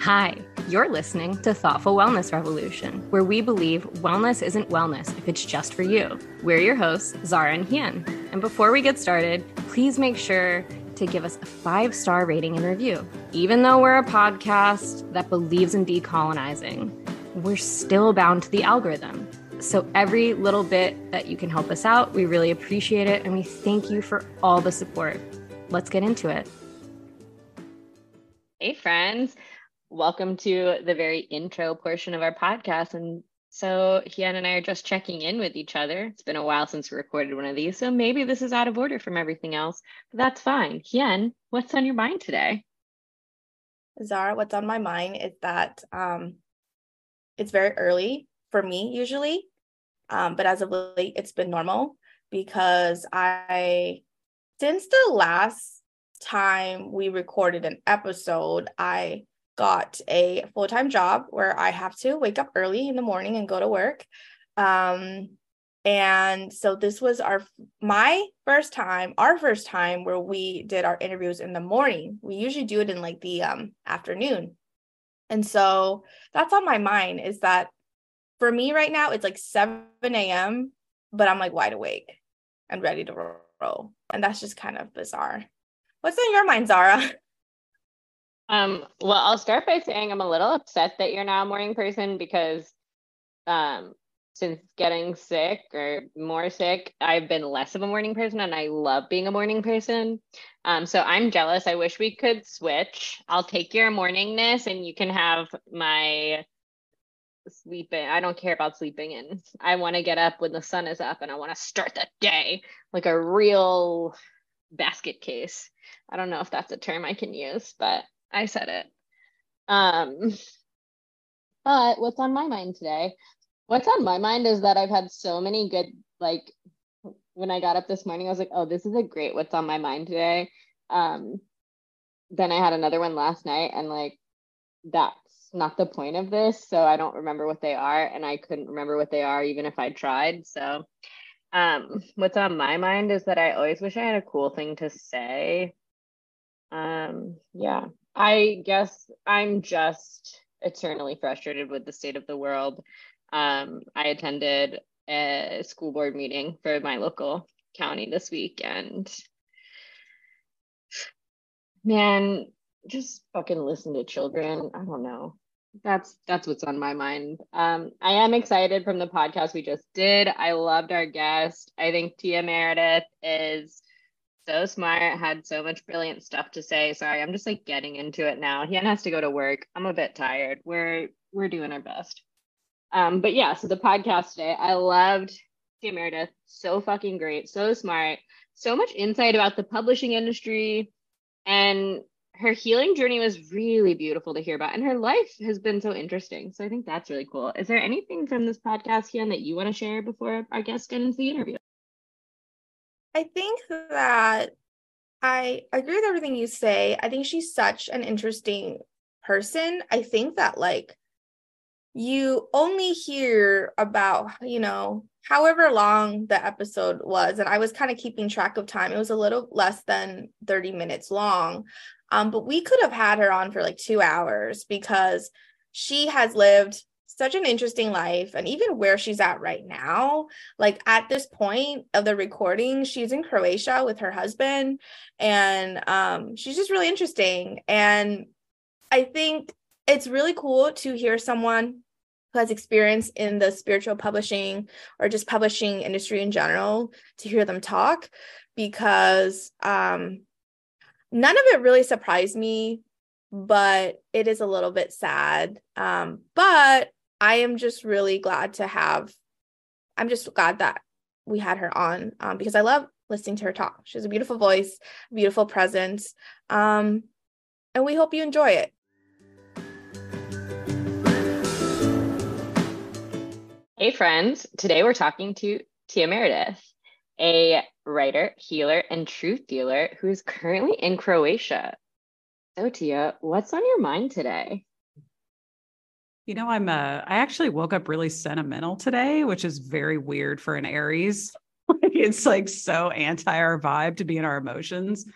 Hi, you're listening to Thoughtful Wellness Revolution, where we believe wellness isn't wellness if it's just for you. We're your hosts, Zahra and Hien. And before we get started, please make sure to give us a five star rating and review. Even though we're a podcast that believes in decolonizing, we're still bound to the algorithm. So, every little bit that you can help us out, we really appreciate it. And we thank you for all the support. Let's get into it. Hey, friends. Welcome to the very intro portion of our podcast. And so, Hien and I are just checking in with each other. It's been a while since we recorded one of these. So, maybe this is out of order from everything else, but that's fine. Hien, what's on your mind today? Zahra, what's on my mind is that um, it's very early for me usually. Um, but as of late, it's been normal because I, since the last time we recorded an episode, I got a full time job where I have to wake up early in the morning and go to work. Um, and so this was our my first time, our first time where we did our interviews in the morning. We usually do it in like the um, afternoon. And so that's on my mind is that for me right now, it's like 7 a.m., but I'm like wide awake and ready to roll. And that's just kind of bizarre. What's on your mind, Zahra? Um, well, I'll start by saying I'm a little upset that you're now a morning person because um, since getting sick or more sick, I've been less of a morning person and I love being a morning person. Um, so I'm jealous. I wish we could switch. I'll take your morningness and you can have my sleeping. I don't care about sleeping in. I want to get up when the sun is up and I want to start the day like a real basket case. I don't know if that's a term I can use, but I said it. Um, but what's on my mind today? What's on my mind is that I've had so many good, like, when I got up this morning, I was like, oh, this is a great what's on my mind today. Um, then I had another one last night, and like, that's not the point of this. So I don't remember what they are, and I couldn't remember what they are even if I tried. So, um, what's on my mind is that I always wish I had a cool thing to say. Um, yeah, I guess I'm just eternally frustrated with the state of the world. Um, I attended a school board meeting for my local county this week, and man, just fucking listen to children. I don't know. That's that's what's on my mind. Um, I am excited from the podcast we just did. I loved our guest. I think Tia Meredith is so smart, had so much brilliant stuff to say. Sorry, I'm just like getting into it now. He has to go to work. I'm a bit tired. We're we're doing our best. Um, but yeah, so the podcast today, I loved Tia Meredith. So fucking great, so smart, so much insight about the publishing industry, and her healing journey was really beautiful to hear about. And her life has been so interesting. So I think that's really cool. Is there anything from this podcast, Hien, that you want to share before our guests get into the interview? I think that I agree with everything you say. I think she's such an interesting person. I think that like you only hear about, you know, however long the episode was and I was kind of keeping track of time. It was a little less than 30 minutes long. Um but we could have had her on for like 2 hours because she has lived such an interesting life and even where she's at right now like at this point of the recording she's in croatia with her husband and um, she's just really interesting. And i think it's really cool to hear someone who has experience in the spiritual publishing or just publishing industry in general to hear them talk because um, none of it really surprised me but it is a little bit sad. Um, but I am just really glad to have, I'm just glad that we had her on um, because I love listening to her talk. She has a beautiful voice, beautiful presence. Um, and we hope you enjoy it. Hey, friends. Today we're talking to Tia Meredith, a writer, healer, and truth dealer who is currently in Croatia. So, Tia, what's on your mind today? You know, I'm uh I actually woke up really sentimental today, which is very weird for an Aries. it's like so anti our vibe to be in our emotions.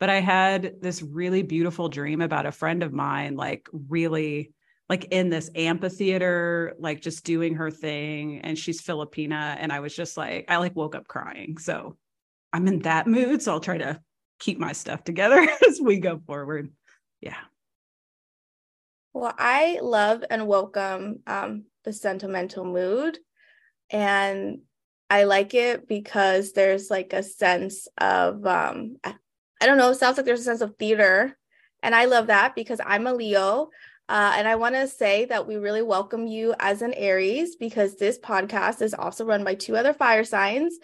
but I had this really beautiful dream about a friend of mine, like really like in this amphitheater, like just doing her thing. And she's Filipina. And I was just like, I like woke up crying. So I'm in that mood. So I'll try to keep my stuff together as we go forward. Yeah. Well, I love and welcome um, the sentimental mood. And I like it because there's like a sense of, um, I don't know, it sounds like there's a sense of theater. And I love that because I'm a Leo. Uh, and I want to say that we really welcome you as an Aries because this podcast is also run by two other fire signs,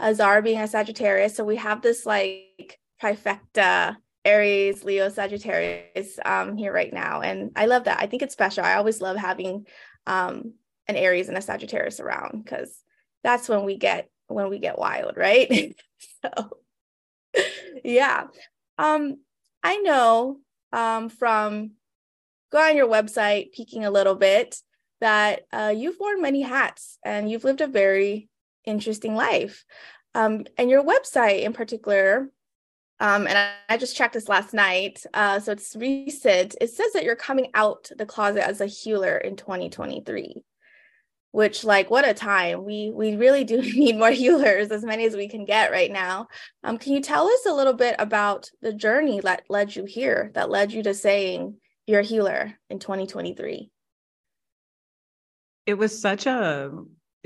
Azar being a Sagittarius. So we have this like trifecta Aries, Leo, Sagittarius um, here right now. And I love that. I think it's special. I always love having um, an Aries and a Sagittarius around because that's when we get when we get wild, right? so yeah. Um, I know um, from going on your website, peeking a little bit, that uh, you've worn many hats and you've lived a very interesting life. Um, and your website in particular, um, and I, I, just checked this last night, uh, so it's recent. It says that you're coming out the closet as a healer in 2023 which like what a time. We we really do need more healers as many as we can get right now. Um, can you tell us a little bit about the journey that led you here that led you to saying you're a healer in 2023 it was such a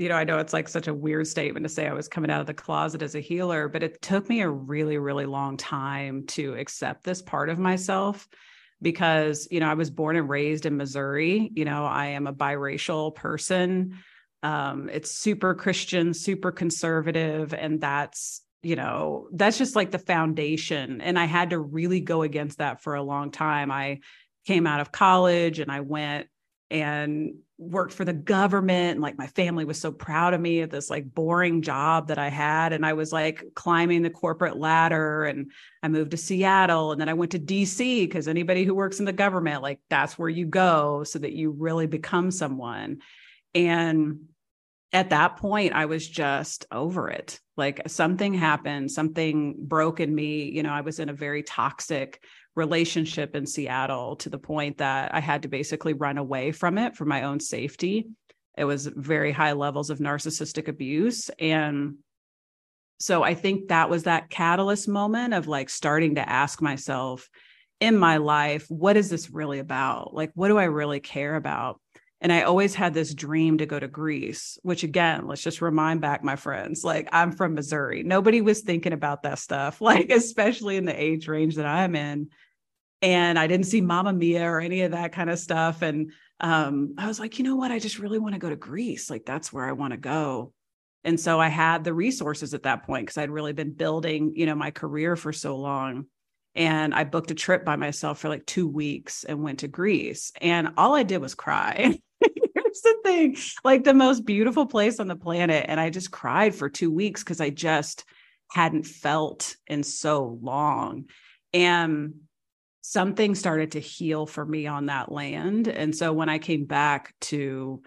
you know i know it's like such a weird statement to say i was coming out of the closet as a healer but it took me a really really long time to accept this part of myself because you know I was born and raised in Missouri. You know, I am a biracial person. Um, it's super Christian, super conservative, and that's you know that's just like the foundation. And I had to really go against that for a long time. I came out of college and I went and worked for the government and like my family was so proud of me at this like boring job that I had and I was like climbing the corporate ladder and I moved to Seattle and then I went to DC because anybody who works in the government like that's where you go so that you really become someone. And at that point I was just over it. Like something happened something broke in me you know I was in a very toxic relationship in Seattle to the point that I had to basically run away from it for my own safety. It was very high levels of narcissistic abuse. And so I think that was that catalyst moment of like starting to ask myself in my life, what is this really about? Like, what do I really care about? And I always had this dream to go to Greece, which again, let's just remind back my friends, like I'm from Missouri. Nobody was thinking about that stuff, like especially in the age range that I'm in. And I didn't see Mamma Mia or any of that kind of stuff. And um, I was like, you know what? I just really want to go to Greece. Like that's where I want to go. And so I had the resources at that point because I'd really been building, you know, my career for so long. And I booked a trip by myself for like two weeks and went to Greece. And all I did was cry. Here's the thing like the most beautiful place on the planet. And I just cried for two weeks because I just hadn't felt in so long. And something started to heal for me on that land. And so when I came back to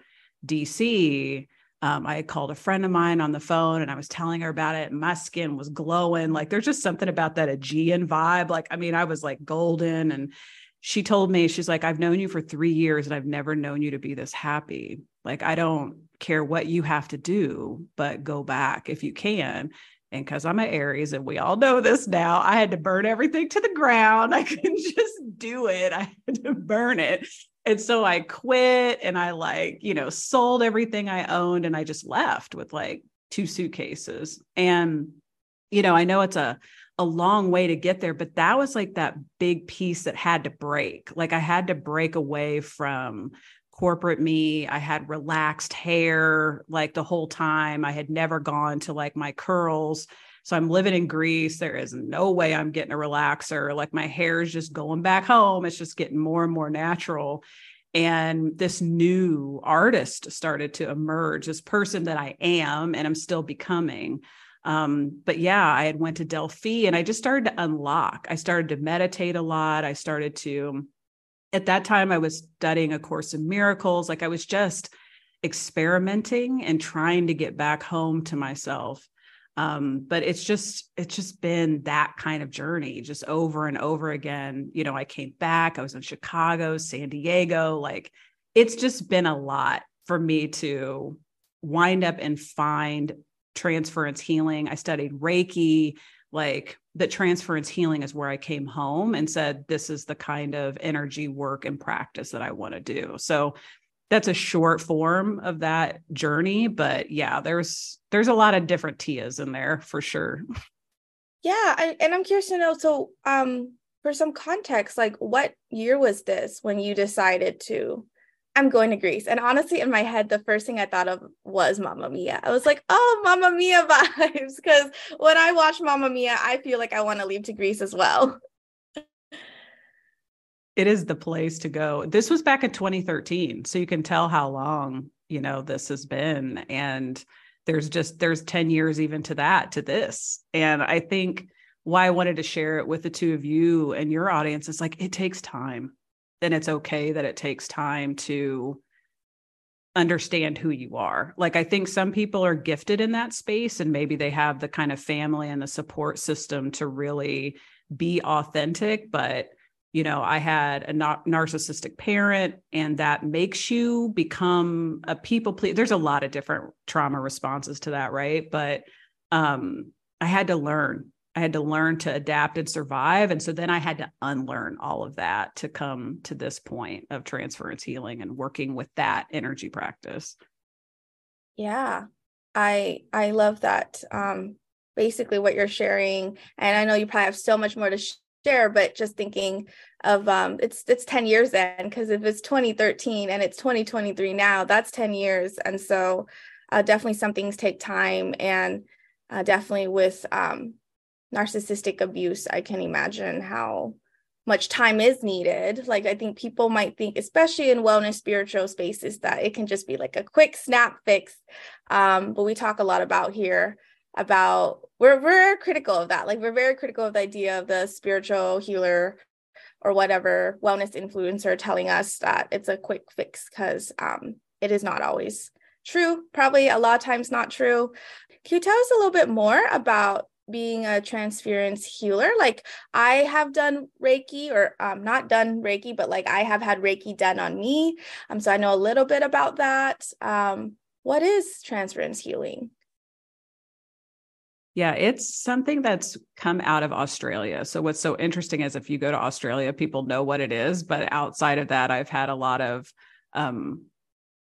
DC, um, I called a friend of mine on the phone and I was telling her about it. And my skin was glowing. Like there's just something about that Aegean vibe. Like, I mean, I was like golden. And she told me, she's like, I've known you for three years and I've never known you to be this happy. Like, I don't care what you have to do, but go back if you can. And because I'm an Aries and we all know this now, I had to burn everything to the ground. I couldn't just do it, I had to burn it. And so I quit and I like, you know, sold everything I owned and I just left with like two suitcases. And, you know, I know it's a, a long way to get there, but that was like that big piece that had to break. Like I had to break away from corporate me. I had relaxed hair like the whole time. I had never gone to like my curls. So I'm living in Greece. There is no way I'm getting a relaxer. Like my hair is just going back home. It's just getting more and more natural. And this new artist started to emerge, this person that I am and I'm still becoming. Um, but yeah, I had went to Delphi and I just started to unlock. I started to meditate a lot. I started to at that time I was studying a course in miracles. Like I was just experimenting and trying to get back home to myself. Um, but it's just it's just been that kind of journey, just over and over again. You know, I came back, I was in Chicago, San Diego, like it's just been a lot for me to wind up and find transference healing. I studied Reiki, like that transference healing is where I came home and said, this is the kind of energy work and practice that I want to do. So that's a short form of that journey. But yeah, there's there's a lot of different Tias in there for sure. Yeah, I, and I'm curious to know. So, um, for some context, like what year was this when you decided to I'm going to Greece. And honestly, in my head, the first thing I thought of was Mamma Mia. I was like, oh, Mamma Mia vibes. Because when I watch Mamma Mia, I feel like I want to leave to Greece as well. It is the place to go. This was back in 2013. So you can tell how long, you know, this has been. And there's just, there's 10 years even to that, to this. And I think why I wanted to share it with the two of you and your audience is like, it takes time then it's okay that it takes time to understand who you are. Like I think some people are gifted in that space and maybe they have the kind of family and the support system to really be authentic, but you know, I had a narcissistic parent and that makes you become a people please. There's a lot of different trauma responses to that, right? But um I had to learn I had to learn to adapt and survive. And so then I had to unlearn all of that to come to this point of transference healing and working with that energy practice. Yeah. I I love that. Um basically what you're sharing and I know you probably have so much more to share but just thinking of um it's it's 10 years then because if it's 2013 and it's 2023 now that's 10 years and so uh, definitely some things take time and uh, definitely with um narcissistic abuse, I can imagine how much time is needed. Like, I think people might think, especially in wellness spiritual spaces, that it can just be like a quick snap fix. Um, but we talk a lot about here about we're we're critical of that. Like, we're very critical of the idea of the spiritual healer or whatever wellness influencer telling us that it's a quick fix because um, it is not always true. Probably a lot of times not true. Can you tell us a little bit more about being a transference healer like i have done reiki or um, not done reiki but like i have had reiki done on me um, so i know a little bit about that um, what is transference healing yeah, it's something that's come out of Australia. So, what's so interesting is if you go to Australia, people know what it is. But outside of that, I've had a lot of um,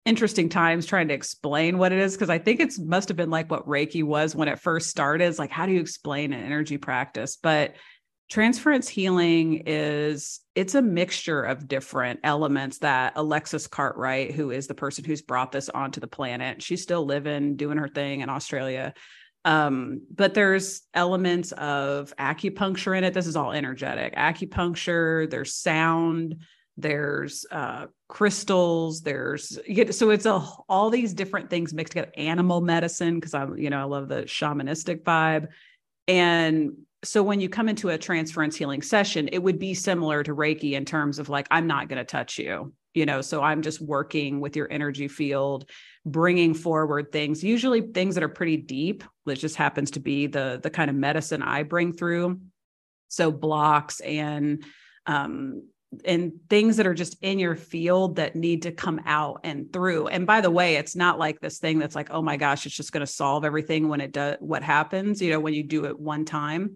interesting times trying to explain what it is because I think it's must have been like what Reiki was when it first started. It's like how do you explain an energy practice? But transference healing is it's a mixture of different elements that Alexis Cartwright, who is the person who's brought this onto the planet, she's still living, doing her thing in Australia. Um, but there's elements of acupuncture in it. This is all energetic acupuncture, there's sound, there's uh, crystals there's so it's a all these different things mixed together. Animal medicine because i'm you know i love the shamanistic vibe. And so when you come into a transference healing session it would be similar to reiki in terms of like i'm not going to touch you you know so i'm just working with your energy field bringing forward things usually things that are pretty deep that just happens to be the the kind of medicine i bring through. So blocks and um and things that are just in your field that need to come out and through. And by the way, it's not like this thing that's like, oh my gosh, it's just going to solve everything when it does what happens, you know, when you do it one time.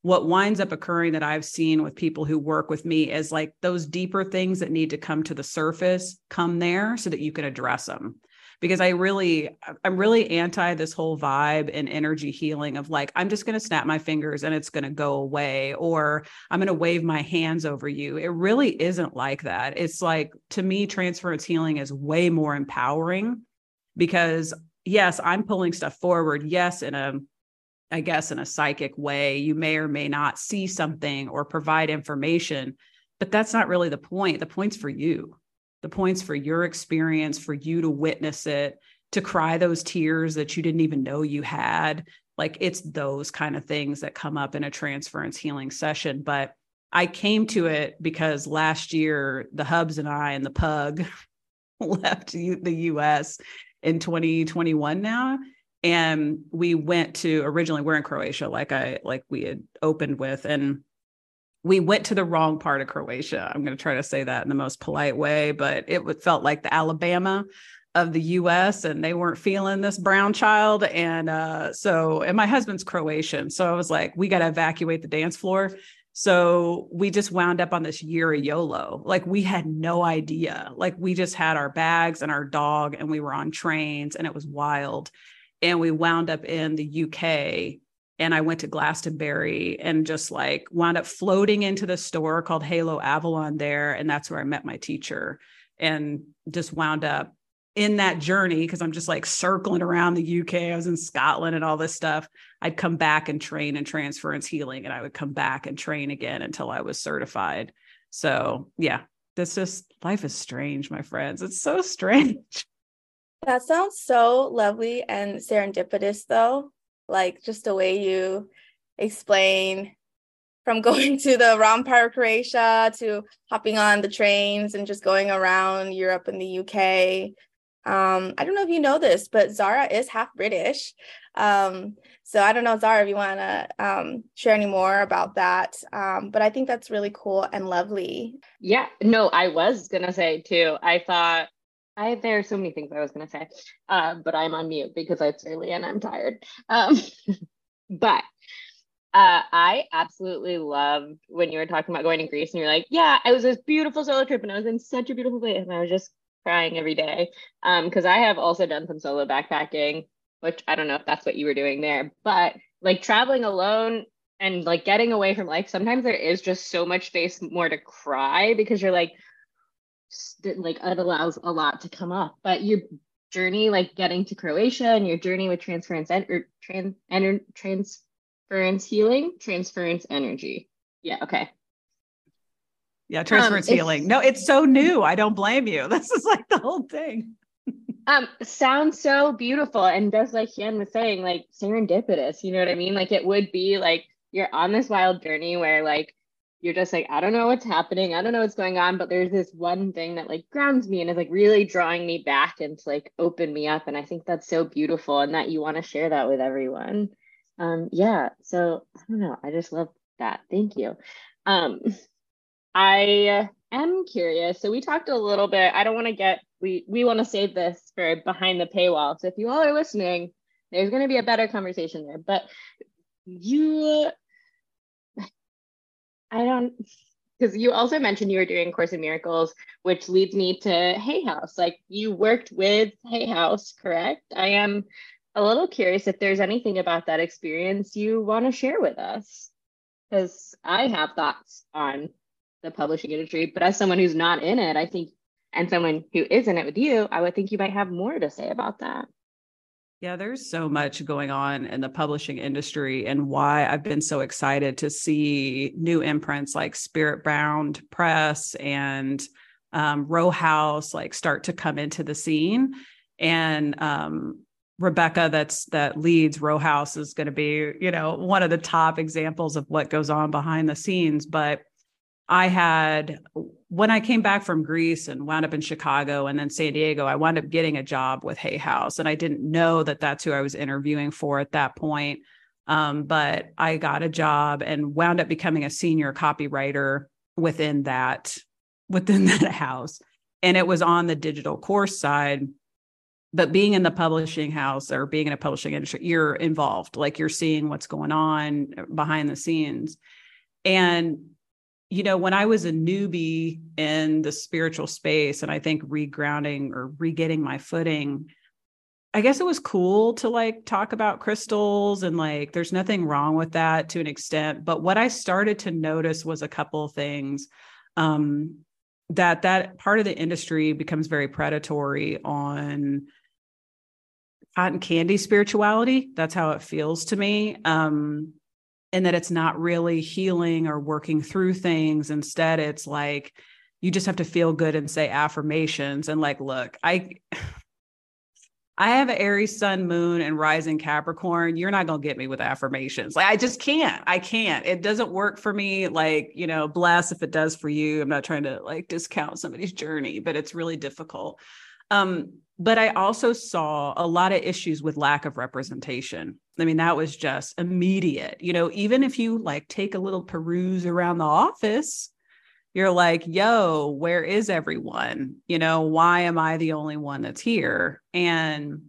What winds up occurring that I've seen with people who work with me is like those deeper things that need to come to the surface come there so that you can address them because I really, I'm really anti this whole vibe and energy healing of like, I'm just going to snap my fingers and it's going to go away, or I'm going to wave my hands over you. It really isn't like that. It's like, to me, transference healing is way more empowering because, yes, I'm pulling stuff forward. Yes, in a I guess, in a psychic way. You may or may not see something or provide information, but that's not really the point. The point's for you the points for your experience, for you to witness it, to cry those tears that you didn't even know you had. Like it's those kind of things that come up in a transference healing session. But I came to it because last year, the hubs and I and the pug left the US in 2021 now. and we went to originally we're in Croatia like I like we had opened with and we went to the wrong part of Croatia. I'm going to try to say that in the most polite way, but it felt like the Alabama of the US and they weren't feeling this brown child and uh so and my husband's Croatian so I was like we got to evacuate the dance floor so we just wound up on this year of YOLO. Like we had no idea. Like we just had our bags and our dog and we were on trains and it was wild. And we wound up in the UK and I went to Glastonbury and just like wound up floating into the store called Halo Avalon there. And that's where I met my teacher and just wound up in that journey because I'm just like circling around the UK. I was in Scotland and all this stuff. I'd come back and train in transference healing, and I would come back and train again until I was certified. So, yeah, this just life is strange, my friends. It's so strange. That sounds so lovely and serendipitous, though. Like just the way you explain from going to the wrong part of Croatia to hopping on the trains and just going around Europe and the UK um, I don't know if you know this, but Zahra is half British. Um, so I don't know, Zahra, if you want to um, share any more about that. Um, but I think that's really cool and lovely. Yeah, no, I was gonna say too. I thought I there are so many things I was gonna say, uh, but I'm on mute because it's early and I'm tired. Um, but uh, I absolutely loved when you were talking about going to Greece and you're like, yeah, it was this beautiful solo trip and I was in such a beautiful place and I was just crying every day. Um, because I have also done some solo backpacking, which I don't know if that's what you were doing there, but like traveling alone and like getting away from life, sometimes there is just so much space more to cry because you're like, like it allows a lot to come up. But your journey, like getting to Croatia and your journey with transference and or trans ener- transference healing, transference energy. Yeah, okay. Yeah, transference um, healing. No, it's so new. I don't blame you. This is like the whole thing. um, sounds so beautiful. And just like Hien was saying, like serendipitous, you know what I mean? Like it would be like you're on this wild journey where like you're just like, I don't know what's happening. I don't know what's going on, but there's this one thing that like grounds me and is like really drawing me back and to like open me up. And I think that's so beautiful and that you want to share that with everyone. Um, yeah. So I don't know. I just love that. Thank you. Um, I am curious. So we talked a little bit. I don't want to get we we want to save this for behind the paywall. So if you all are listening, there's going to be a better conversation there. But you, I don't because you also mentioned you were doing Course in Miracles, which leads me to Hay House. Like you worked with Hay House, correct? I am a little curious if there's anything about that experience you want to share with us, because I have thoughts on the publishing industry. But as someone who's not in it, I think, and someone who is in it with you, I would think you might have more to say about that. Yeah, there's so much going on in the publishing industry, and why I've been so excited to see new imprints like Spirit Bound Press and um, Row House like start to come into the scene. And um, Rebecca, that's that leads Row House, is going to be you know one of the top examples of what goes on behind the scenes. But I had when I came back from Greece and wound up in Chicago and then San Diego, I wound up getting a job with Hay House, and I didn't know that that's who I was interviewing for at that point. Um, but I got a job and wound up becoming a senior copywriter within that within that house, and it was on the digital course side. But being in the publishing house or being in a publishing industry, you're involved, like you're seeing what's going on behind the scenes. And you know, when I was a newbie in the spiritual space and I think regrounding or re-getting my footing, I guess it was cool to like talk about crystals and like there's nothing wrong with that to an extent. But what I started to notice was a couple of things. Um, that that part of the industry becomes very predatory on cotton candy spirituality. That's how it feels to me. Um, and that it's not really healing or working through things. Instead, it's like you just have to feel good and say affirmations and like, look, I I have an Aries sun, moon, and rising Capricorn. You're not going to get me with affirmations. Like, I just can't. I can't. It doesn't work for me. Like, you know, bless if it does for you. I'm not trying to like discount somebody's journey, but it's really difficult. Um, but I also saw a lot of issues with lack of representation. I mean, that was just immediate. You know, even if you like take a little peruse around the office, you're like, yo, where is everyone? You know, why am I the only one that's here? And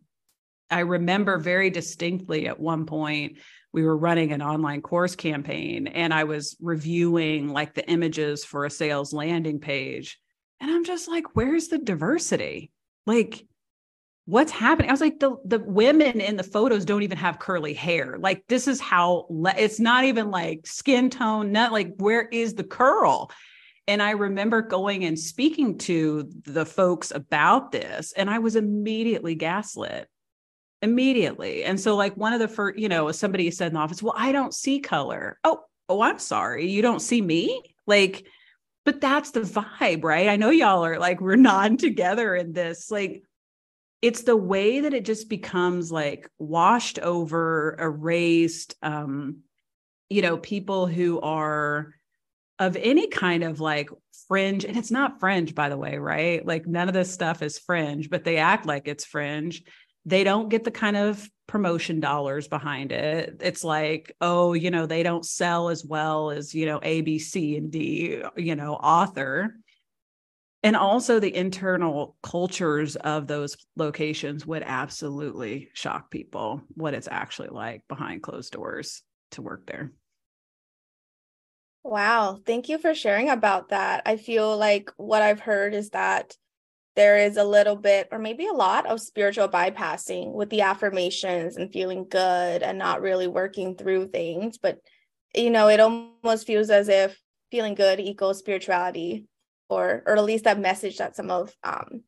I remember very distinctly at one point, we were running an online course campaign and I was reviewing like the images for a sales landing page. And I'm just like, where's the diversity? Like, what's happening? I was like, the, the women in the photos don't even have curly hair. Like, this is how le- it's not even like skin tone, not like, where is the curl? And I remember going and speaking to the folks about this, and I was immediately gaslit immediately. And so, like, one of the first, you know, somebody said in the office, Well, I don't see color. Oh, oh, I'm sorry. You don't see me? Like, but that's the vibe, right? I know y'all are like, we're nodding together in this. Like, it's the way that it just becomes like washed over, erased. Um, you know, people who are of any kind of like fringe, and it's not fringe, by the way, right? Like, none of this stuff is fringe, but they act like it's fringe they don't get the kind of promotion dollars behind it. It's like, oh, you know, they don't sell as well as, you know, A, B, C, and D, you know, author. And also the internal cultures of those locations would absolutely shock people what it's actually like behind closed doors to work there. Wow. Thank you for sharing about that. I feel like what I've heard is that there is a little bit or maybe a lot of spiritual bypassing with the affirmations and feeling good and not really working through things but you know it almost feels as if feeling good equals spirituality or or at least that message that some of um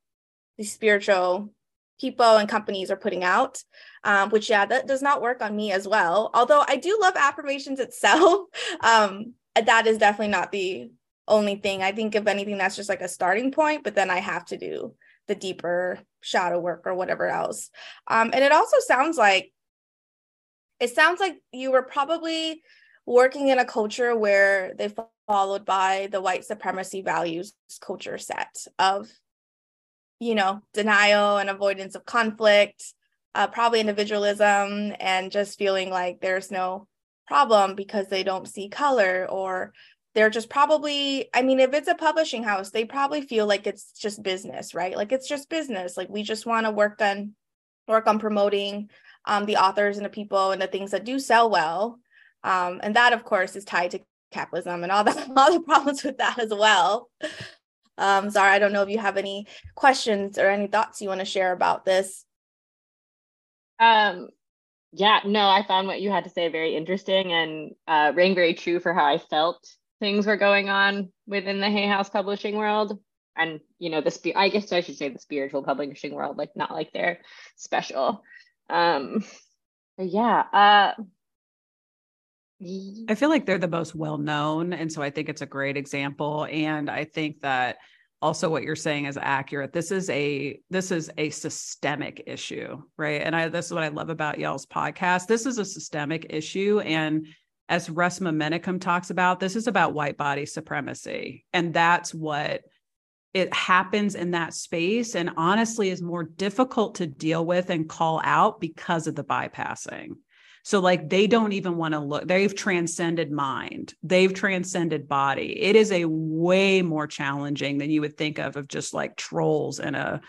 the spiritual people and companies are putting out um, which yeah that does not work on me as well although i do love affirmations itself um, that is definitely not the only thing. I think if anything, that's just like a starting point, but then I have to do the deeper shadow work or whatever else. Um, and it also sounds like it sounds like you were probably working in a culture where they followed by the white supremacy values culture set of you know denial and avoidance of conflict uh, probably individualism and just feeling like there's no problem because they don't see color or they're just probably i mean if it's a publishing house they probably feel like it's just business right? Like it's just business. Like we just want to work on work on promoting um, the authors and the people and the things that do sell well. Um, and that of course is tied to capitalism and all that all the problems with that as well um Zahra i don't know if you have any questions or any thoughts you want to share about this um yeah no i found what you had to say very interesting and uh rang very true for how i felt things were going on within the Hay House publishing world. And, you know, the I guess I should say the spiritual publishing world, like not like they're special. Um, yeah. Uh, I feel like they're the most well known. And so I think it's a great example. And I think that also what you're saying is accurate this is a this is a systemic issue right and i this is what i love about y'all's podcast this is a systemic issue and as Resmaa Menakem talks about, this is about white body supremacy. And that's what it happens in that space and honestly is more difficult to deal with and call out because of the bypassing. So, like, they don't even want to look, they've transcended mind, they've transcended body. It is a way more challenging than you would think of, of just like trolls in a,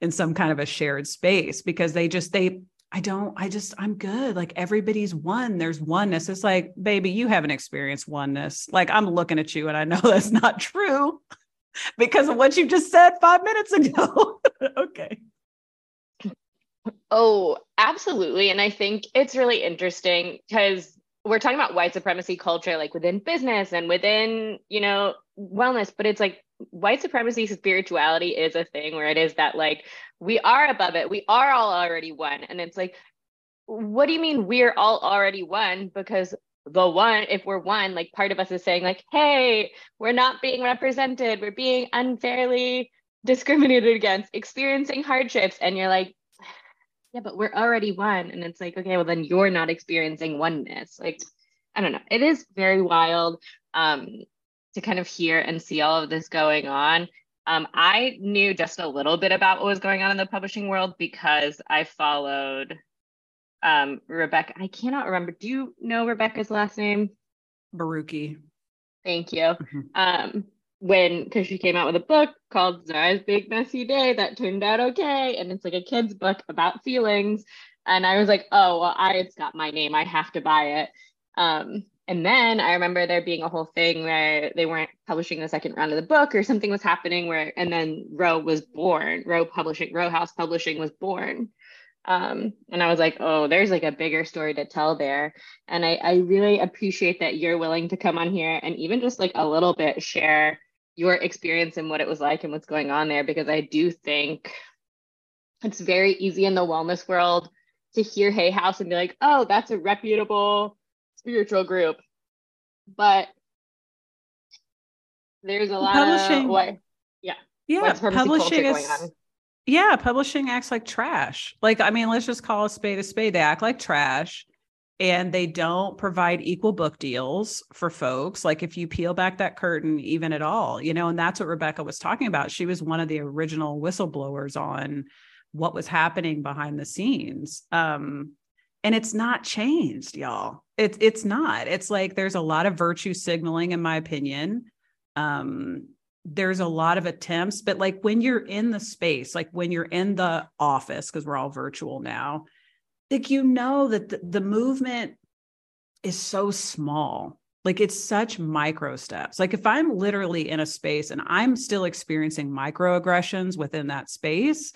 in some kind of a shared space because they just, they, I don't, I just, I'm good. Like everybody's one. There's oneness. It's like, baby, you haven't experienced oneness. Like I'm looking at you and I know that's not true because of what you just said five minutes ago. Oh, absolutely. And I think it's really interesting because we're talking about white supremacy culture, like within business and within, you know, wellness, but it's like white supremacy spirituality is a thing where it is that like we are above it. We are all already one. And it's like what do you mean we're all already one? Because the one if we're one like part of us is saying like hey we're not being represented. We're being unfairly discriminated against experiencing hardships. And you're like yeah but we're already one and it's like okay well then you're not experiencing oneness like i don't know it is very wild um to kind of hear and see all of this going on Um, I knew just a little bit about what was going on in the publishing world because I followed um, Rebecca. I cannot remember. Do you know Rebecca's last name? Barucki. Thank you. Mm-hmm. Um, when because she came out with a book called Zara's Big Messy Day that turned out okay, and it's like a kid's book about feelings. And I was like, oh well, I it's got my name. I have to buy it. Um, and then I remember there being a whole thing where they weren't publishing the second round of the book or something was happening where, and then Row was born, Row Publishing, Row House Publishing was born. Um, and I was like, oh, there's like a bigger story to tell there. And I, I really appreciate that you're willing to come on here and even just like a little bit share your experience and what it was like and what's going on there, because I do think it's very easy in the wellness world to hear Hay House and be like, oh, that's a reputable spiritual group, but there's a lot publishing, of what, yeah, yeah, publishing is. Yeah, publishing acts like trash. Like, I mean, let's just call a spade a spade. They act like trash and they don't provide equal book deals for folks. Like, if you peel back that curtain, even at all, you know, and that's what Rebecca was talking about. She was one of the original whistleblowers on what was happening behind the scenes. Um, and it's not changed y'all it's it's not it's like there's a lot of virtue signaling in my opinion um there's a lot of attempts but like when you're in the space like when you're in the office because we're all virtual now like you know that the, the movement is so small. Like it's such micro steps. Like if i'm literally in a space and i'm still experiencing microaggressions within that space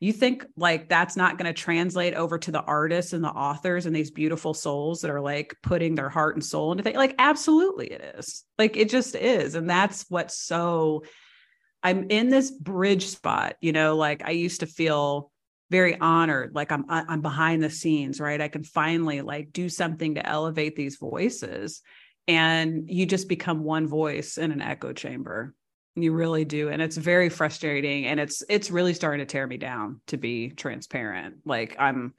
you think like that's not going to translate over to the artists and the authors and these beautiful souls that are like putting their heart and soul into things. Like absolutely it is. Like it just is. And that's what's so i'm in this bridge spot you know like i used to feel very honored like i'm i'm behind the scenes right i can finally like do something to elevate these voices and you just become one voice in an echo chamber you really do. And it's very frustrating. And it's it's really starting to tear me down to be transparent. Like I'm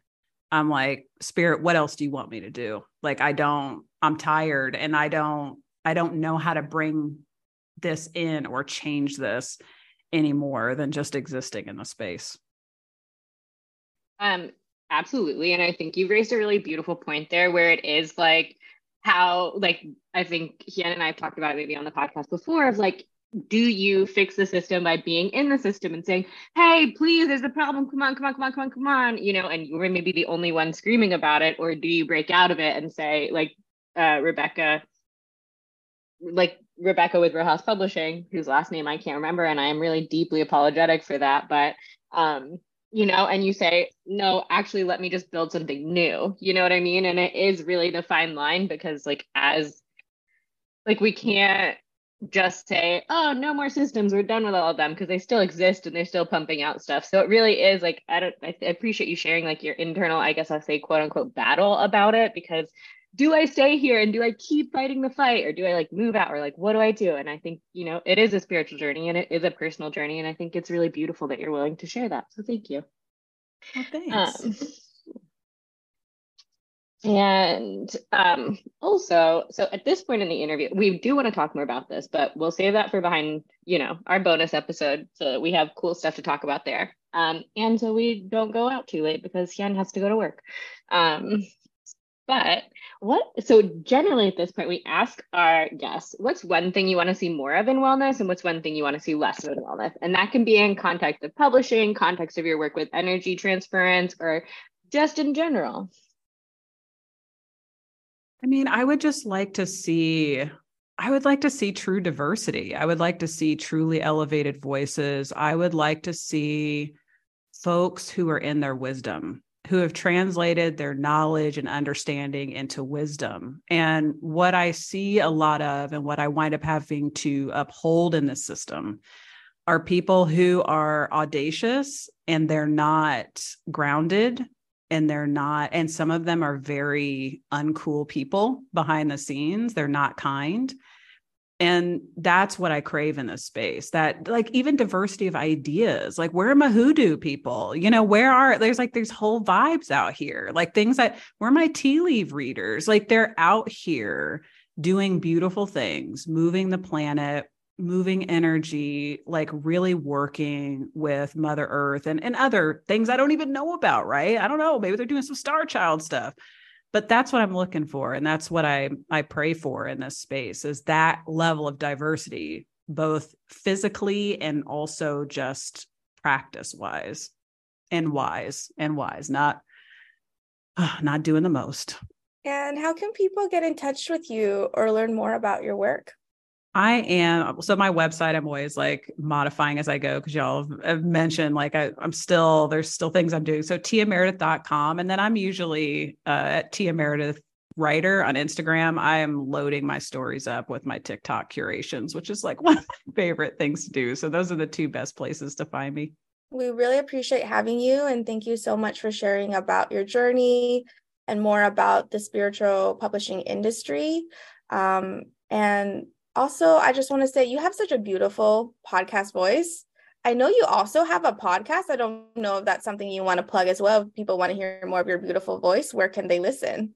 I'm like, spirit, what else do you want me to do? Like I don't, I'm tired and I don't, I don't know how to bring this in or change this any more than just existing in the space. Um, absolutely. And I think you raised a really beautiful point there where it is like how like I think Hien and I talked about it maybe on the podcast before of like do you fix the system by being in the system and saying, hey, please, there's a problem. Come on, come on, come on, come on, come on, you know, and you're maybe the only one screaming about it? Or do you break out of it and say, like uh, Rebecca, like Rebecca with House Publishing, whose last name I can't remember, and I am really deeply apologetic for that, but um, you know, and you say, no, actually, let me just build something new. You know what I mean? And it is really the fine line because, like, as like we can't just say, oh, no more systems. We're done with all of them because they still exist and they're still pumping out stuff. So it really is like, I don't, I, I appreciate you sharing like your internal, I guess I'll say quote unquote battle about it because do I stay here and do I keep fighting the fight or do I like move out or like what do I do? And I think, you know, it is a spiritual journey and it is a personal journey. And I think it's really beautiful that you're willing to share that. So thank you. Well, thanks. Um, and um, also, so at this point in the interview, we do want to talk more about this, but we'll save that for behind, you know, our bonus episode. So that we have cool stuff to talk about there. Um, and so we don't go out too late because Hien has to go to work. Um, but what, so generally at this point, we ask our guests, what's one thing you want to see more of in wellness and what's one thing you want to see less of in wellness? And that can be in context of publishing, context of your work with energy transference, or just in general. I mean, I would just like to see I would like to see true diversity. I would like to see truly elevated voices. I would like to see folks who are in their wisdom, who have translated their knowledge and understanding into wisdom. And what I see a lot of, and what I wind up having to uphold in this system, are people who are audacious and they're not grounded and they're not and some of them are very uncool people behind the scenes they're not kind and that's what i crave in this space that like even diversity of ideas like where are my hoodoo people you know where are there's like there's whole vibes out here like things that where are my tea leaf readers like they're out here doing beautiful things moving the planet moving energy, like really working with Mother Earth and, and other things I don't even know about, right? I don't know. Maybe they're doing some star child stuff. But that's what I'm looking for. And that's what I I pray for in this space is that level of diversity, both physically and also just practice wise and wise and wise, not uh, not doing the most. And how can people get in touch with you or learn more about your work? I am so my website. I'm always like modifying as I go because y'all have mentioned like I, am still there's still things I'm doing. So tiameredith.com, and then I'm usually uh, at Tia Meredith writer on Instagram. I am loading my stories up with my TikTok curations, which is like one of my favorite things to do. So those are the two best places to find me. We really appreciate having you, and thank you so much for sharing about your journey and more about the spiritual publishing industry. Um, and also, I just want to say you have such a beautiful podcast voice. I know you also have a podcast. I don't know if that's something you want to plug as well. If people want to hear more of your beautiful voice, where can they listen?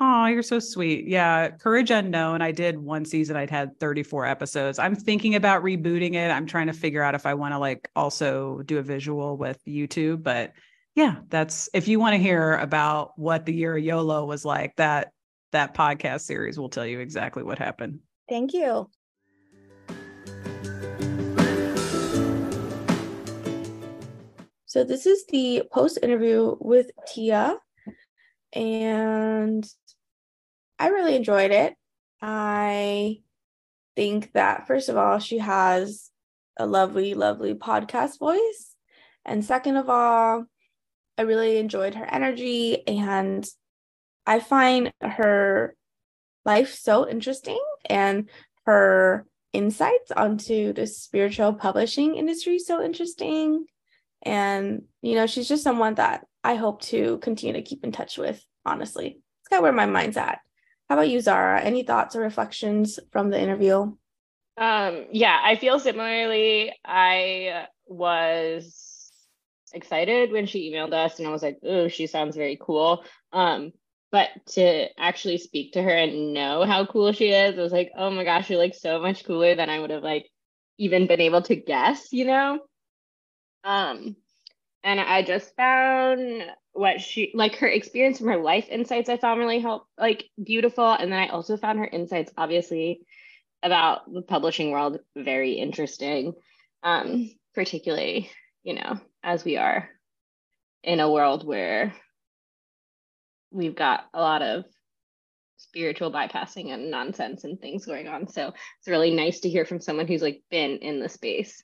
Oh, you're so sweet. Yeah. Courage Unknown. I did one season. I'd had 34 episodes. I'm thinking about rebooting it. I'm trying to figure out if I want to like also do a visual with YouTube. But yeah, that's if you want to hear about what the year YOLO was like, that that podcast series will tell you exactly what happened. Thank you. So, this is the post interview with Tia, and I really enjoyed it. I think that, first of all, she has a lovely, lovely podcast voice. And second of all, I really enjoyed her energy, and I find her life so interesting and her insights onto the spiritual publishing industry so interesting. And, you know, she's just someone that I hope to continue to keep in touch with, honestly. It's kind of where my mind's at. How about you, Zahra? Any thoughts or reflections from the interview? Um, yeah, I feel similarly. I was excited when she emailed us and I was like, oh, she sounds very cool. Um, but to actually speak to her and know how cool she is, I was like, oh my gosh, you're like so much cooler than I would have like even been able to guess, you know? Um, and I just found what she like her experience from her life insights I found really help like beautiful. And then I also found her insights obviously about the publishing world very interesting. Um, particularly, you know, as we are in a world where we've got a lot of spiritual bypassing and nonsense and things going on. So it's really nice to hear from someone who's like been in the space.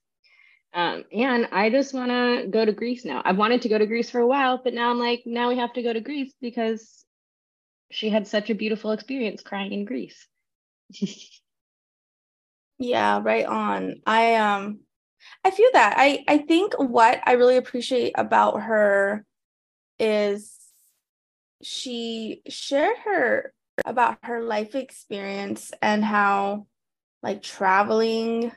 Um, and I just want to go to Greece now. I've wanted to go to Greece for a while, but now I'm like, now we have to go to Greece because she had such a beautiful experience crying in Greece. yeah, right on. I um I feel that. I I think what I really appreciate about her is she shared her about her life experience and how like traveling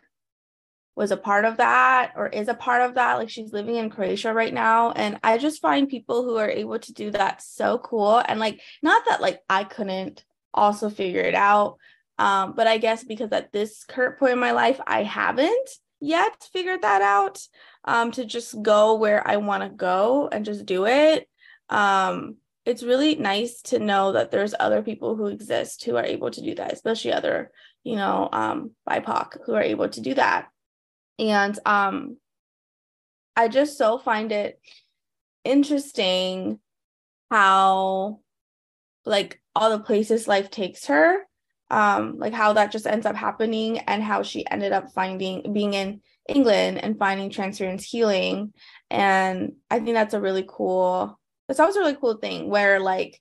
was a part of that or is a part of that. Like she's living in Croatia right now and I just find people who are able to do that so cool. And like not that like I couldn't also figure it out um but I guess because at this current point in my life I haven't yet figured that out um to just go where I want to go and just do it um it's really nice to know that there's other people who exist who are able to do that, especially other, you know, um, BIPOC who are able to do that. And um, I just so find it interesting how, like, all the places life takes her, um, like how that just ends up happening, and how she ended up finding being in England and finding transference healing. And I think that's a really cool it's always a really cool thing where like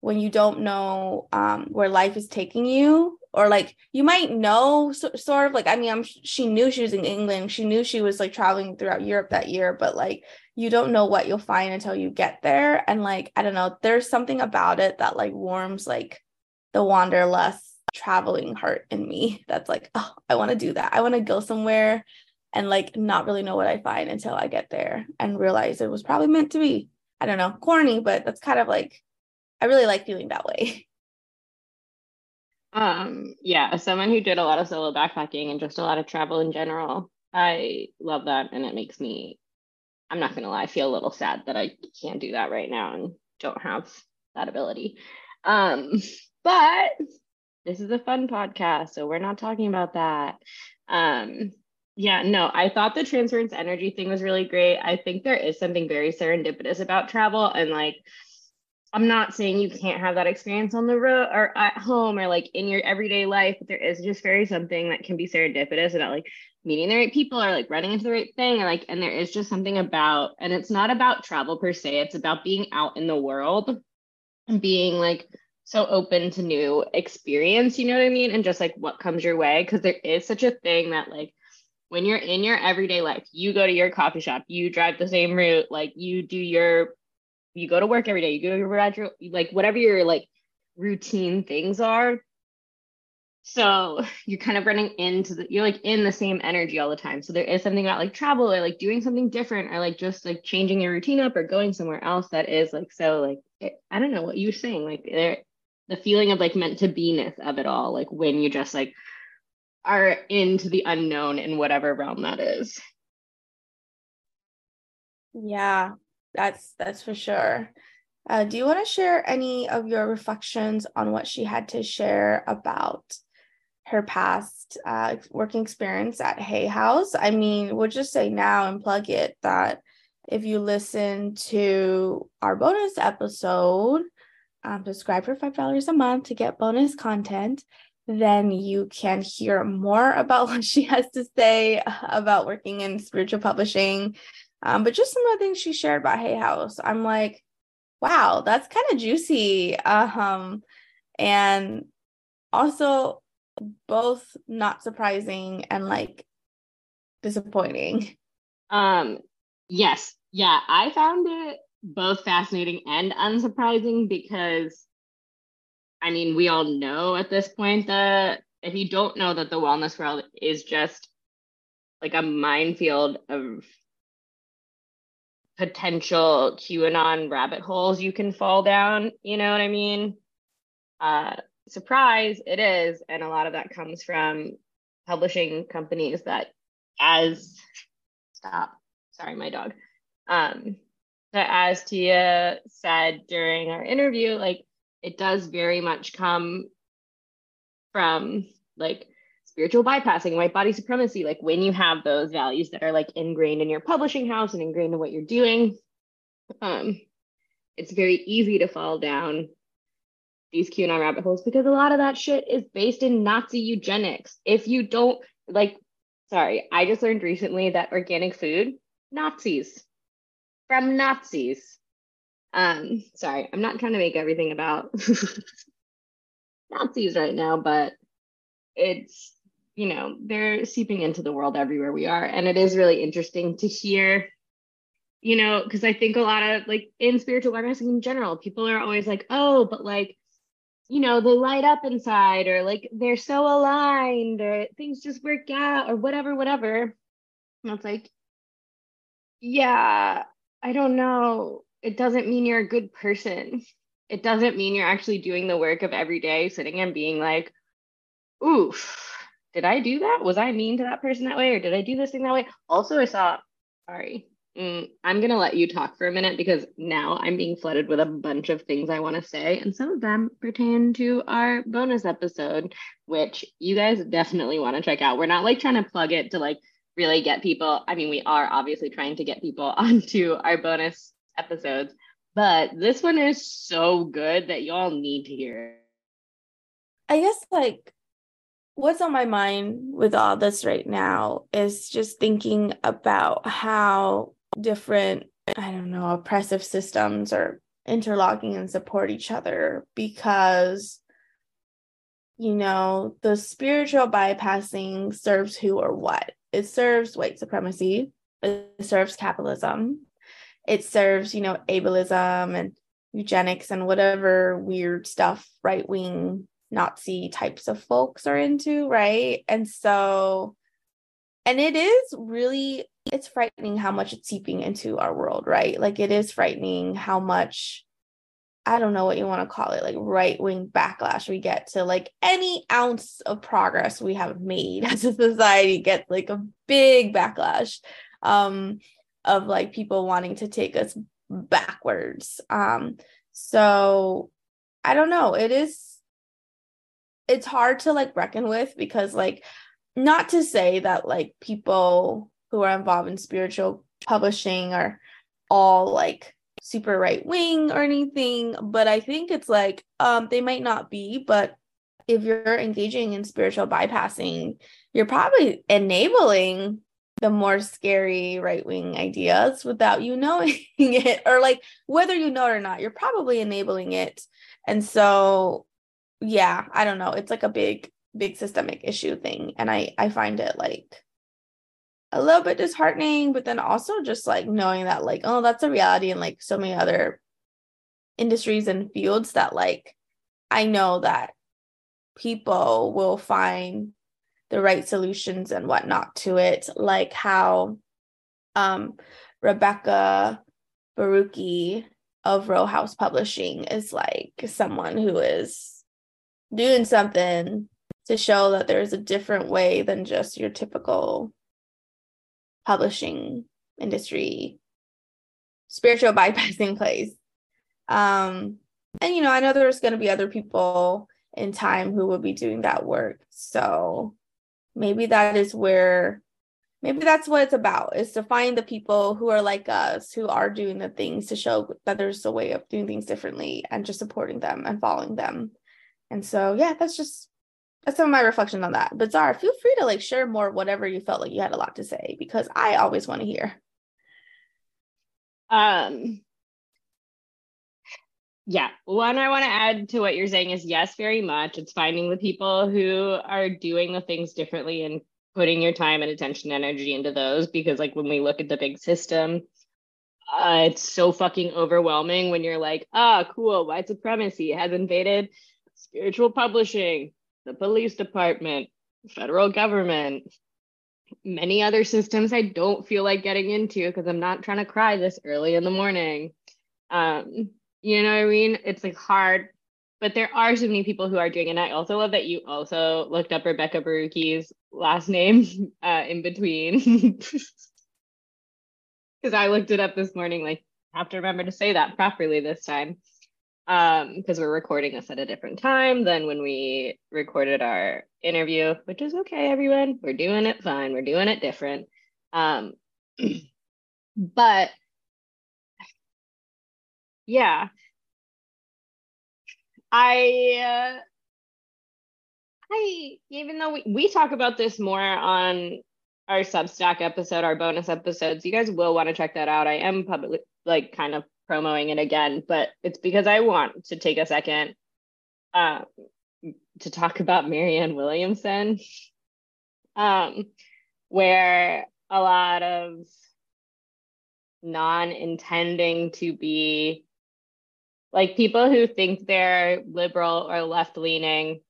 when you don't know um, where life is taking you or like you might know so, sort of like i mean i'm she knew she was in england. She knew she was like traveling throughout europe that year but like you don't know what you'll find until you get there. And like i don't know there's something about it that like warms like the wanderlust traveling heart in me that's like oh i want to do that. I want to go somewhere and like not really know what i find until i get there and realize it was probably meant to be I don't know, corny, but that's kind of like I really like feeling that way. Um, yeah, as someone who did a lot of solo backpacking and just a lot of travel in general, I love that. And it makes me, I'm not gonna lie, I feel a little sad that I can't do that right now and don't have that ability. Um, but this is a fun podcast, so we're not talking about that. Um, yeah, no, I thought the transference energy thing was really great. I think there is something very serendipitous about travel and like I'm not saying you can't have that experience on the road or at home or like in your everyday life, but there is just very something that can be serendipitous about like meeting the right people or like running into the right thing. And like, and there is just something about, and it's not about travel per se, it's about being out in the world and being like so open to new experience, you know what I mean? And just like what comes your way. Cause there is such a thing that like when you're in your everyday life, you go to your coffee shop, you drive the same route, like you do your you go to work every day, you go to your graduate, like whatever your like routine things are. So you're kind of running into the, you're like in the same energy all the time. So there is something about like travel or like doing something different or like just like changing your routine up or going somewhere else that is like so like it, I don't know what you're saying like there the feeling of like meant to be ness of it all like when you just like are into the unknown in whatever realm that is. Yeah, that's that's for sure. Uh, do you want to share any of your reflections on what she had to share about her past uh, working experience at Hay House? I mean, we'll just say now and plug it that if you listen to our bonus episode, um, subscribe for five dollars a month to get bonus content. Then you can hear more about what she has to say about working in spiritual publishing um, but just some of the things she shared about Hay House, I'm like, wow, that's kind of juicy. Um, and also both not surprising and like disappointing. Um, yes, yeah, I found it both fascinating and unsurprising because I mean, we all know at this point that if you don't know that the wellness world is just like a minefield of potential QAnon rabbit holes you can fall down. You know what I mean? Uh, surprise, it is. And a lot of that comes from publishing companies that, as stop, sorry, my dog. Um, that as Tia said during our interview, like it does very much come from like spiritual bypassing, white body supremacy, like when you have those values that are like ingrained in your publishing house and ingrained in what you're doing, um, it's very easy to fall down these QAnon rabbit holes because a lot of that shit is based in Nazi eugenics. If you don't like, sorry, I just learned recently that organic food, Nazis from Nazis. Um, sorry, I'm not trying to make everything about Nazis right now, but it's you know, they're seeping into the world everywhere we are. And it is really interesting to hear, you know, because I think a lot of like in spiritual awareness in general, people are always like, oh, but like, you know, they light up inside or like they're so aligned or things just work out or whatever, whatever. And it's like, yeah, I don't know. It doesn't mean you're a good person. It doesn't mean you're actually doing the work of every day sitting and being like, oof, did I do that? Was I mean to that person that way? Or did I do this thing that way? Also, I saw, sorry, mm, I'm going to let you talk for a minute because now I'm being flooded with a bunch of things I want to say. And some of them pertain to our bonus episode, which you guys definitely want to check out. We're not like trying to plug it to like really get people. I mean, we are obviously trying to get people onto our bonus episodes, but this one is so good that y'all need to hear. I guess like what's on my mind with all this right now is just thinking about how different, I don't know, oppressive systems are interlocking and support each other because you know the spiritual bypassing serves who or what. It serves white supremacy. It serves capitalism it serves you know ableism and eugenics and whatever weird stuff right wing Nazi types of folks are into, right? And so, and it is really, it's frightening how much it's seeping into our world, right? Like it is frightening how much I don't know what you want to call it, like right wing backlash we get to like any ounce of progress we have made as a society gets like a big backlash um, of like people wanting to take us backwards. Um, so I don't know. It is, it's hard to like reckon with because like, not to say that like people who are involved in spiritual publishing are all like super right wing or anything, but I think it's like um they might not be, but if you're engaging in spiritual bypassing, you're probably enabling the more scary right wing ideas without you knowing it, or like whether you know it or not, you're probably enabling it. And so, yeah, I don't know. It's like a big, big systemic issue thing. And I, I find it like a little bit disheartening, but then also just like knowing that, like, oh, that's a reality in like so many other industries and fields that like I know that people will find the right solutions and whatnot to it, like how um, Rebecca Barucki of Row House Publishing is like someone who is doing something to show that there's a different way than just your typical publishing industry spiritual bypassing place. Um and you know i know there's going to be other people in time who will be doing that work so maybe that is where maybe that's what it's about is to find the people who are like us who are doing the things to show that there's a way of doing things differently and just supporting them and following them. And so yeah that's just that's some of my reflection on that. But zahra feel free to like share more whatever you felt like you had a lot to say because i always want to hear. Um yeah. One I want to add to what you're saying is yes, very much. It's finding the people who are doing the things differently and putting your time and attention and energy into those because like when we look at the big system, uh, it's so fucking overwhelming when you're like, ah, cool, white supremacy has invaded spiritual publishing, the police department, federal government, many other systems I don't feel like getting into because I'm not trying to cry this early in the morning. Um, you know what I mean? It's like hard, but there are so many people who are doing it. And I also love that you also looked up Rebecca Barucki's last name uh, in between. Because I looked it up this morning, like, have to remember to say that properly this time. Um, because we're recording this at a different time than when we recorded our interview, which is okay, everyone. We're doing it fine. We're doing it different. Um, but yeah. I uh, i even though we, we talk about this more on our substack episode our bonus episodes you guys will want to check that out. I am publicly like kind of promoting it again but it's because i want to take a second um, to talk about marianne williamson um, where a lot of non intending to be like people who think they're liberal or left leaning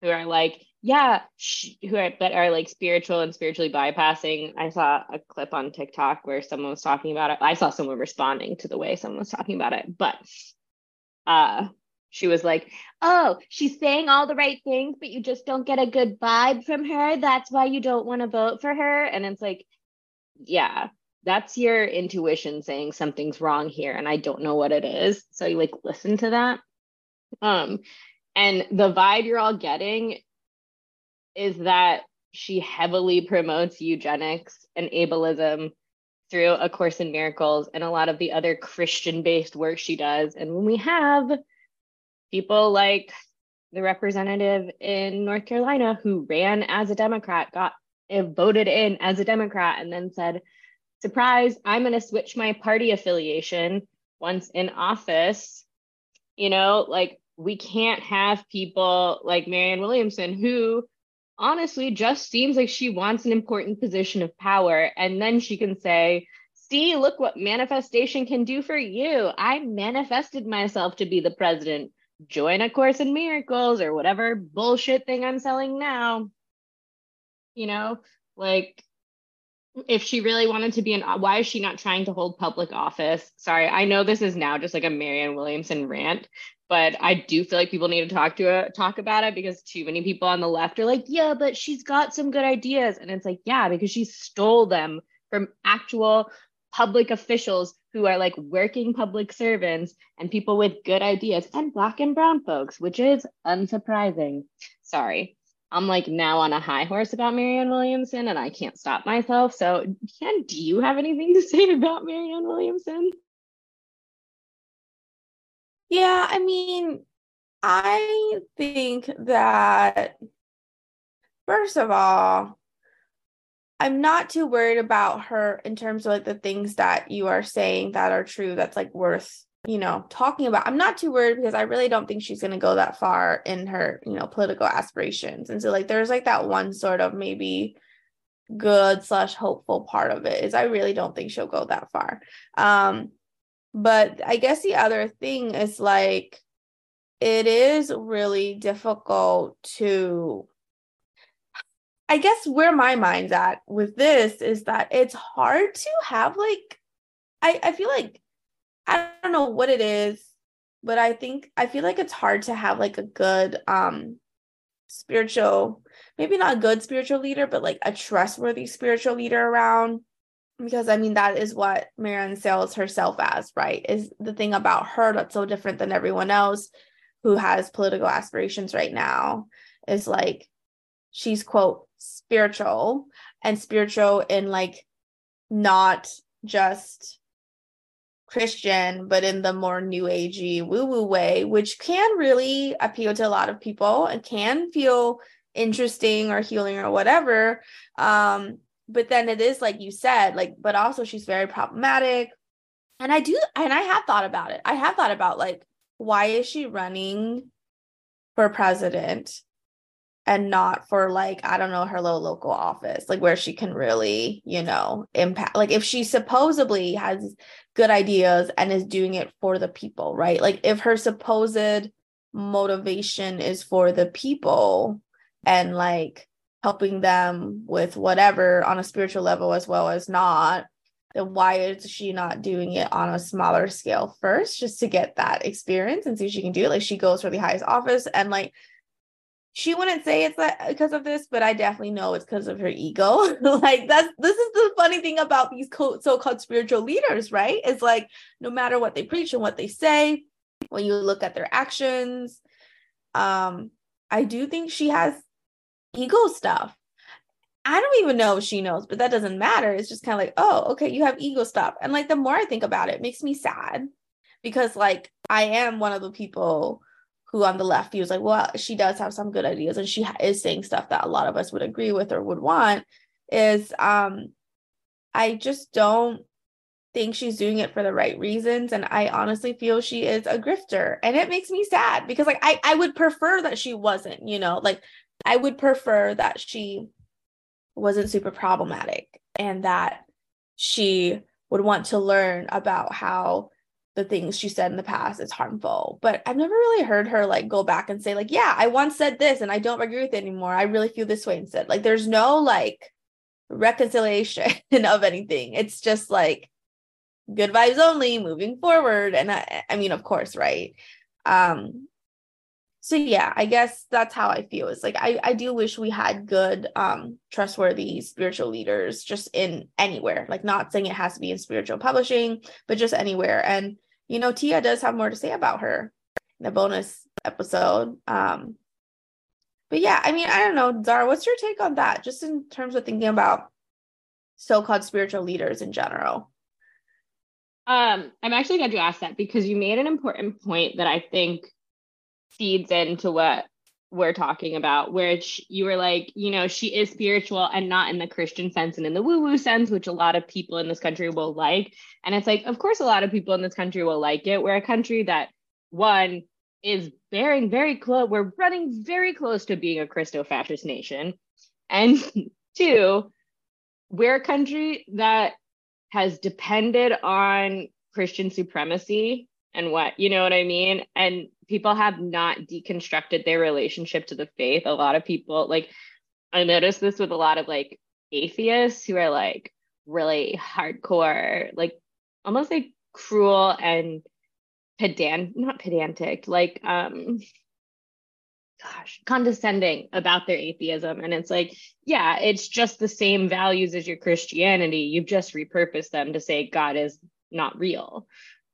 who are like yeah sh- who are but are like spiritual and spiritually bypassing. I saw a clip on tiktok where someone was talking about it. I saw someone responding to the way someone was talking about it but uh she was like oh she's saying all the right things but you just don't get a good vibe from her. That's why you don't want to vote for her. And it's like yeah that's your intuition saying something's wrong here and i don't know what it is. So you like listen to that. Um and the vibe you're all getting is that she heavily promotes eugenics and ableism through a course in miracles and a lot of the other christian based work she does. And when we have people like the representative in north carolina who ran as a democrat got voted in as a democrat and then said surprise, I'm going to switch my party affiliation once in office. You know, like we can't have people like Marianne Williamson who honestly just seems like she wants an important position of power. And then she can say, see, look what manifestation can do for you. I manifested myself to be the president. Join a course in miracles or whatever bullshit thing I'm selling now. You know, like if she really wanted to be an why is she not trying to hold public office? Sorry i know this is now just like a marianne williamson rant but i do feel like people need to talk to it talk about it because too many people on the left are like yeah but she's got some good ideas. And it's like yeah because she stole them from actual public officials who are like working public servants and people with good ideas and black and brown folks which is unsurprising. Sorry I'm like now on a high horse about Marianne Williamson and I can't stop myself. So, Hien, do you have anything to say about Marianne Williamson? Yeah, I mean, I think that first of all, I'm not too worried about her in terms of like the things that you are saying that are true that's like worth you know, talking about. I'm not too worried because I really don't think she's going to go that far in her, you know, political aspirations. And so, like, there's like that one sort of maybe good slash hopeful part of it is I really don't think she'll go that far. Um, but I guess the other thing is like, it is really difficult to I guess where my mind's at with this is that it's hard to have like I, I feel like I don't know what it is, but I think I feel like it's hard to have like a good um spiritual, maybe not a good spiritual leader, but like a trustworthy spiritual leader around. Because I mean that is what Marianne sells herself as, right? Is the thing about her that's so different than everyone else who has political aspirations right now is like she's quote spiritual and spiritual in like not just Christian, but in the more new agey woo woo way, which can really appeal to a lot of people and can feel interesting or healing or whatever. Um, but then it is like you said, like, but also she's very problematic. And I do, and I have thought about it. I have thought about like, why is she running for president? And not for like i don't know her little local office like where she can really you know impact like if she supposedly has good ideas and is doing it for the people right? Like if her supposed motivation is for the people and like helping them with whatever on a spiritual level as well as not then why is she not doing it on a smaller scale first just to get that experience and see if she can do it? Like she goes for the highest office and like she wouldn't say it's because of this, but I definitely know it's because of her ego. like that's this is the funny thing about these so-called spiritual leaders, right? It's like no matter what they preach and what they say, when you look at their actions, um, I do think she has ego stuff. I don't even know if she knows, but that doesn't matter. It's just kind of like, oh, okay, you have ego stuff. And like the more I think about it, it makes me sad because like I am one of the people who on the left feels like, well, she does have some good ideas and she is saying stuff that a lot of us would agree with or would want, is um, I just don't think she's doing it for the right reasons. And I honestly feel she is a grifter. And it makes me sad because like I, I would prefer that she wasn't, you know, like I would prefer that she wasn't super problematic and that she would want to learn about how the things she said in the past is harmful. But I've never really heard her like go back and say, like, yeah, I once said this and I don't agree with it anymore. I really feel this way instead. Like there's no like reconciliation of anything. It's just like good vibes only moving forward. And I I mean, of course, right. Um so yeah, I guess that's how I feel. It's like I, I do wish we had good, um, trustworthy spiritual leaders just in anywhere. Like not saying it has to be in spiritual publishing, but just anywhere. And you know, Tia does have more to say about her in the bonus episode. Um, but yeah, I mean, I don't know, Zahra, what's your take on that? Just in terms of thinking about so-called spiritual leaders in general. Um, I'm actually glad you asked that because you made an important point that I think feeds into what we're talking about, which you were like, you know, she is spiritual and not in the Christian sense and in the woo woo sense, which a lot of people in this country will like. And it's like, of course, a lot of people in this country will like it. We're a country that, one, is bearing very close, we're running very close to being a Christo fascist nation. And two, we're a country that has depended on Christian supremacy and what, you know what I mean? And people have not deconstructed their relationship to the faith. A lot of people, like, I noticed this with a lot of like atheists who are like, really hardcore, like almost like cruel and pedant, not pedantic, like um gosh, condescending about their atheism. And it's like, yeah, it's just the same values as your Christianity. You've just repurposed them to say God is not real.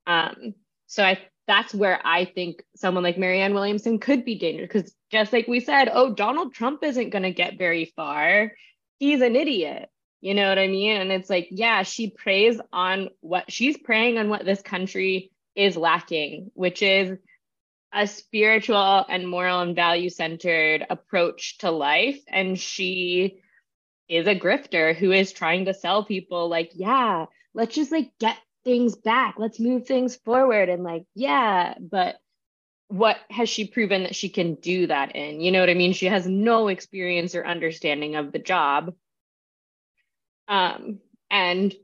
Um, so I that's where I think someone like Marianne Williamson could be dangerous because just like we said, oh, Donald Trump isn't going to get very far. He's an idiot. You know what I mean? And it's like, yeah, she preys on what she's preying on what this country is lacking, which is a spiritual and moral and value centered approach to life. And she is a grifter who is trying to sell people, like, yeah, let's just like get things back. Let's move things forward. And like, yeah, but what has she proven that she can do that in? You know what I mean? She has no experience or understanding of the job. Um, and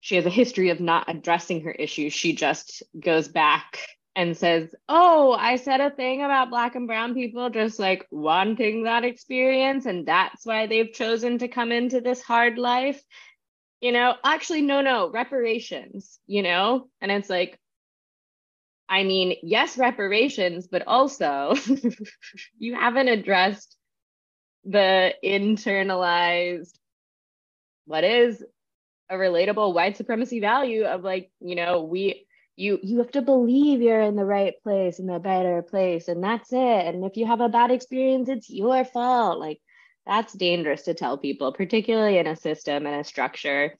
she has a history of not addressing her issues. She just goes back and says, Oh, I said a thing about Black and Brown people just like wanting that experience. And that's why they've chosen to come into this hard life. You know, actually, no, no, reparations, you know? And it's like, I mean, yes, reparations, but also you haven't addressed the internalized, what is a relatable white supremacy value of like, you know, we, you you have to believe you're in the right place in the better place and that's it and if you have a bad experience it's your fault like that's dangerous to tell people particularly in a system and a structure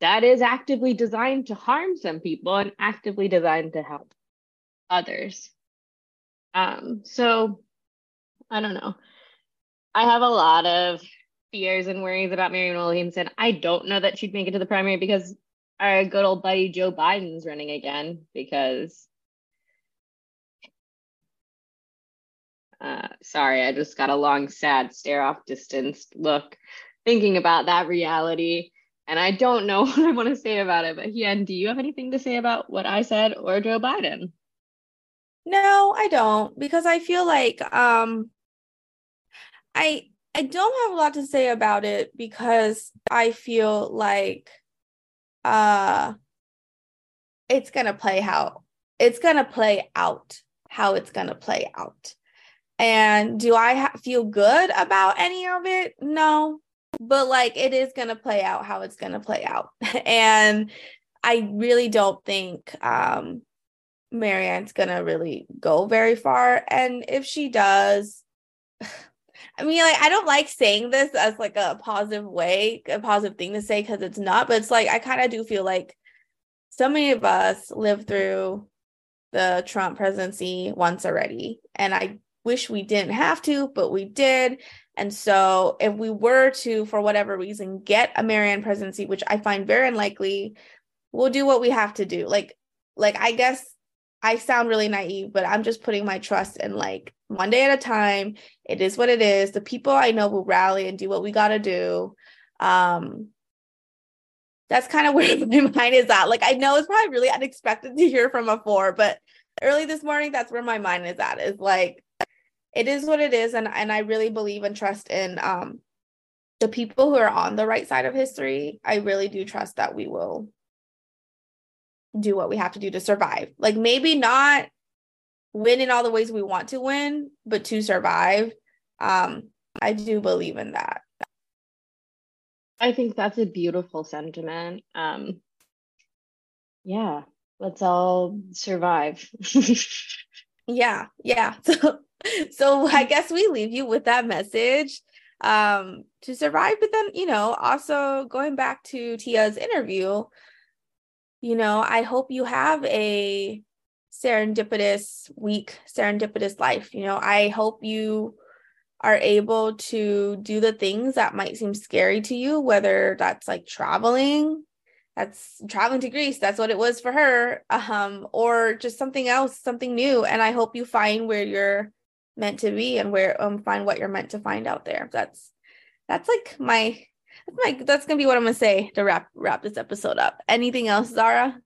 that is actively designed to harm some people and actively designed to help others. Um so i don't know. I have a lot of fears and worries about marianne williamson i don't know that she'd make it to the primary because our good old buddy Joe Biden's running again because uh, sorry, I just got a long, sad stare off distance look thinking about that reality. And I don't know what I want to say about it. But Hien, do you have anything to say about what I said or Joe Biden? No, I don't, because I feel like um I I don't have a lot to say about it because I feel like uh it's gonna play how it's gonna play out how it's gonna play out and do i ha- feel good about any of it? No. But like it is gonna play out how it's gonna play out. And i really don't think um marianne's gonna really go very far. And if she does I mean, like, I don't like saying this as like a positive way, a positive thing to say because it's not, but it's like I kind of do feel like so many of us lived through the Trump presidency once already. And I wish we didn't have to, but we did. And so if we were to, for whatever reason, get a Marianne presidency, which I find very unlikely, we'll do what we have to do. Like, like I guess I sound really naive, but I'm just putting my trust in like one day at a time. It is what it is. The people I know will rally and do what we got to do. Um, that's kind of where my mind is at. Like, I know it's probably really unexpected to hear from a four, but early this morning, that's where my mind is at. Is like, it is what it is, and and I really believe and trust in um the people who are on the right side of history. I really do trust that we will do what we have to do to survive. Like maybe not win in all the ways we want to win, but to survive. Um, I do believe in that. I think that's a beautiful sentiment. Um, yeah, let's all survive. yeah, yeah. So, so I guess we leave you with that message um to survive but then you know also going back to tia's interview you know, I hope you have a serendipitous week, serendipitous life. You know, I hope you are able to do the things that might seem scary to you, whether that's like traveling, that's traveling to Greece, that's what it was for her, um, or just something else, something new. And I hope you find where you're meant to be and where um find what you're meant to find out there. That's that's like my like that's gonna be what I'm gonna say to wrap wrap this episode up. Anything else, Zahra?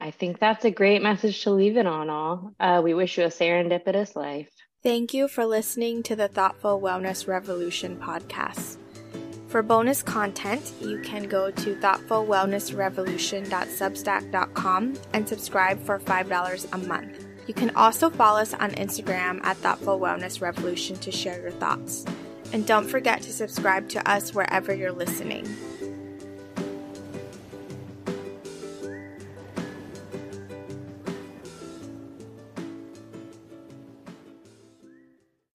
I think that's a great message to leave it on all. Uh, we wish you a serendipitous life. Thank you for listening to the Thoughtful Wellness Revolution podcast. For bonus content, you can go to thoughtfulwellnessrevolution.substack.com and subscribe for $5 a month. You can also follow us on Instagram at Thoughtful Wellness Revolution to share your thoughts. And don't forget to subscribe to us wherever you're listening.